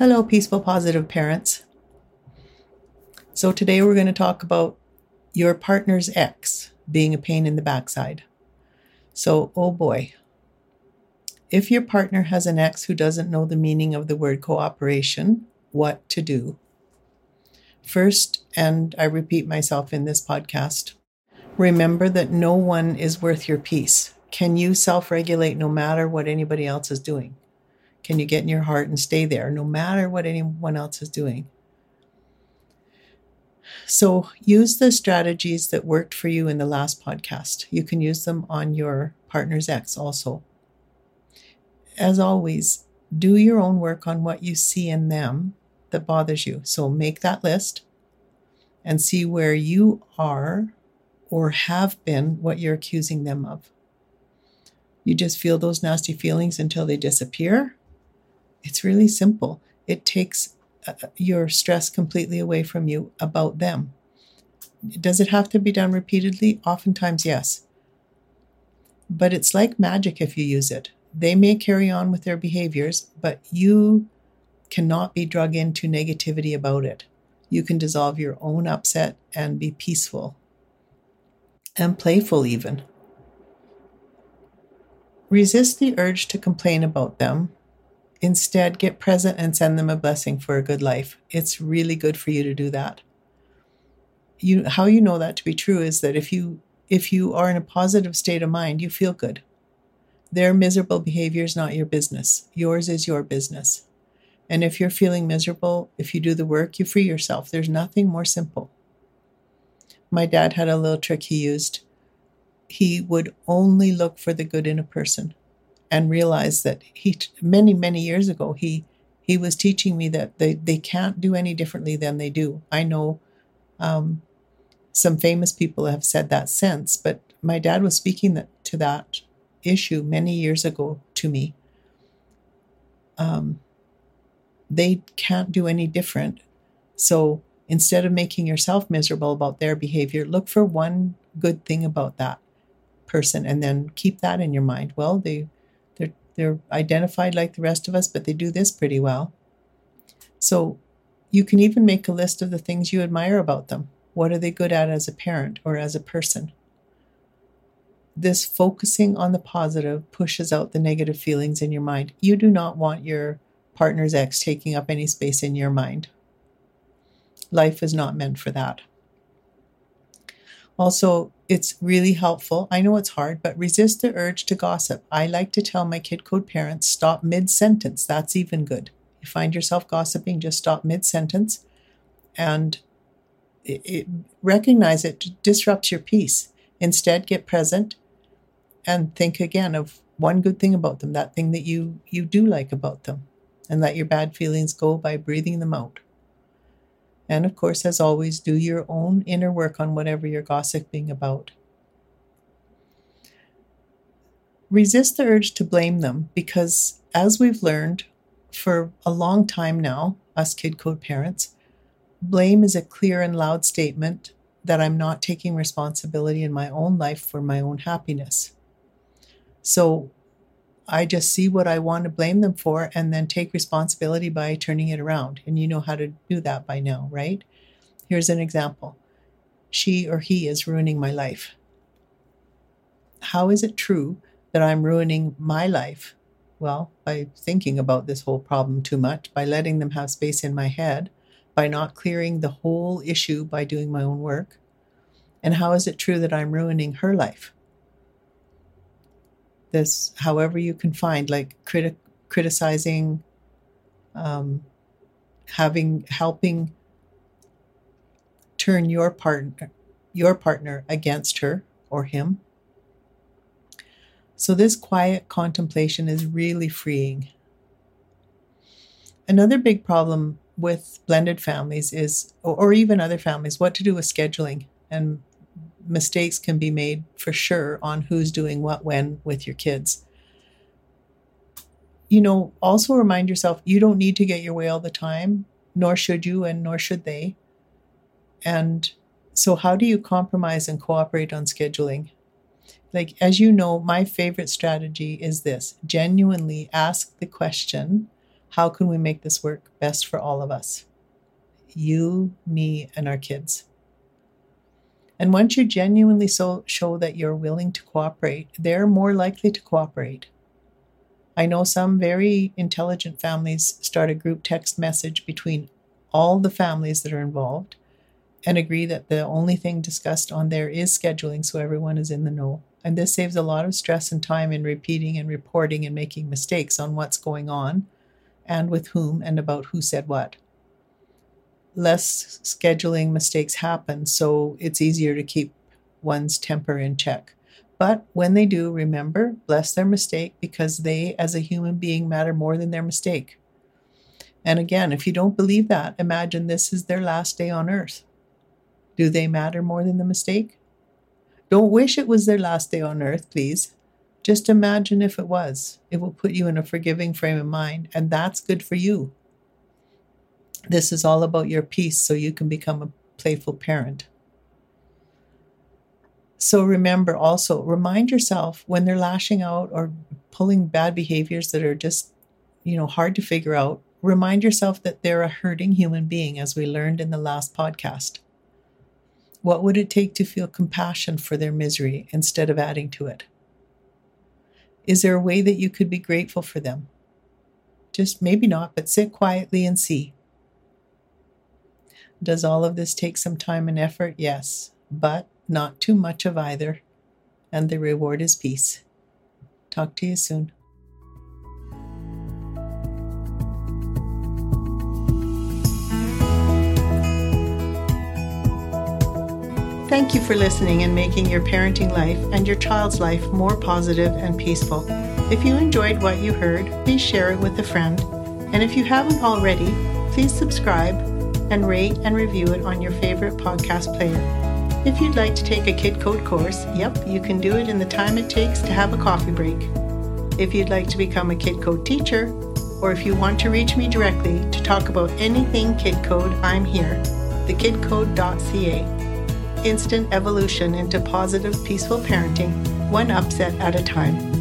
Hello, peaceful, positive parents. So, today we're going to talk about your partner's ex being a pain in the backside. So, oh boy. If your partner has an ex who doesn't know the meaning of the word cooperation, what to do? First, and I repeat myself in this podcast, remember that no one is worth your peace. Can you self regulate no matter what anybody else is doing? Can you get in your heart and stay there no matter what anyone else is doing? So use the strategies that worked for you in the last podcast. You can use them on your partner's ex also. As always, do your own work on what you see in them that bothers you. So make that list and see where you are or have been what you're accusing them of. You just feel those nasty feelings until they disappear it's really simple. It takes uh, your stress completely away from you about them. Does it have to be done repeatedly? Oftentimes, yes. But it's like magic if you use it. They may carry on with their behaviors, but you cannot be drug into negativity about it. You can dissolve your own upset and be peaceful and playful, even. Resist the urge to complain about them Instead, get present and send them a blessing for a good life. It's really good for you to do that. You how you know that to be true is that if you if you are in a positive state of mind, you feel good. Their miserable behavior is not your business. Yours is your business. And if you're feeling miserable, if you do the work, you free yourself. There's nothing more simple. My dad had a little trick he used. He would only look for the good in a person and realized that he many many years ago he he was teaching me that they they can't do any differently than they do. I know um, some famous people have said that since, but my dad was speaking that, to that issue many years ago to me. Um, they can't do any different. So instead of making yourself miserable about their behavior, look for one good thing about that person and then keep that in your mind. Well, they they're identified like the rest of us, but they do this pretty well. So you can even make a list of the things you admire about them. What are they good at as a parent or as a person? This focusing on the positive pushes out the negative feelings in your mind. You do not want your partner's ex taking up any space in your mind. Life is not meant for that. Also, it's really helpful. I know it's hard, but resist the urge to gossip. I like to tell my kid code parents stop mid sentence. That's even good. You find yourself gossiping, just stop mid sentence and it, it, recognize it disrupts your peace. Instead, get present and think again of one good thing about them, that thing that you you do like about them, and let your bad feelings go by breathing them out. And of course, as always, do your own inner work on whatever you're gossiping about. Resist the urge to blame them because, as we've learned for a long time now, us kid code parents, blame is a clear and loud statement that I'm not taking responsibility in my own life for my own happiness. So I just see what I want to blame them for and then take responsibility by turning it around. And you know how to do that by now, right? Here's an example she or he is ruining my life. How is it true that I'm ruining my life? Well, by thinking about this whole problem too much, by letting them have space in my head, by not clearing the whole issue by doing my own work? And how is it true that I'm ruining her life? This, however, you can find, like criti- criticizing, um, having, helping turn your partner, your partner against her or him. So, this quiet contemplation is really freeing. Another big problem with blended families is, or even other families, what to do with scheduling. And mistakes can be made for sure on who's doing what when with your kids. You know, also remind yourself you don't need to get your way all the time, nor should you, and nor should they. And so, how do you compromise and cooperate on scheduling? Like, as you know, my favorite strategy is this genuinely ask the question how can we make this work best for all of us? You, me, and our kids. And once you genuinely so show that you're willing to cooperate, they're more likely to cooperate. I know some very intelligent families start a group text message between all the families that are involved and agree that the only thing discussed on there is scheduling so everyone is in the know. And this saves a lot of stress and time in repeating and reporting and making mistakes on what's going on and with whom and about who said what less scheduling mistakes happen, so it's easier to keep one's temper in check. But when they do, remember, bless their mistake because they, as a human being, matter more than their mistake. And again, if you don't believe that, imagine this is their last day on earth. Do they matter more than the mistake? Don't wish it was their last day on earth, please. Just imagine if it was. It will put you in a forgiving frame of mind, and that's good for you. This is all about your peace so you can become a playful parent. So remember also, remind yourself when they're lashing out or pulling bad behaviors that are just, you know, hard to figure out, remind yourself that they're a hurting human being, as we learned in the last podcast. What would it take to feel compassion for their misery instead of adding to it? Is there a way that you could be grateful for them? Just maybe not, but sit quietly and see. Does all of this take some time and effort? Yes, but not too much of either. And the reward is peace. Talk to you soon. Thank you for listening and making your parenting life and your child's life more positive and peaceful. If you enjoyed what you heard, please share it with a friend. And if you haven't already, please subscribe and rate and review it on your favorite podcast player. If you'd like to take a Kid Code course, yep, you can do it in the time it takes to have a coffee break. If you'd like to become a Kid Code teacher, or if you want to reach me directly to talk about anything Kid Code, I'm here. Thekidcode.ca. Instant evolution into positive, peaceful parenting, one upset at a time.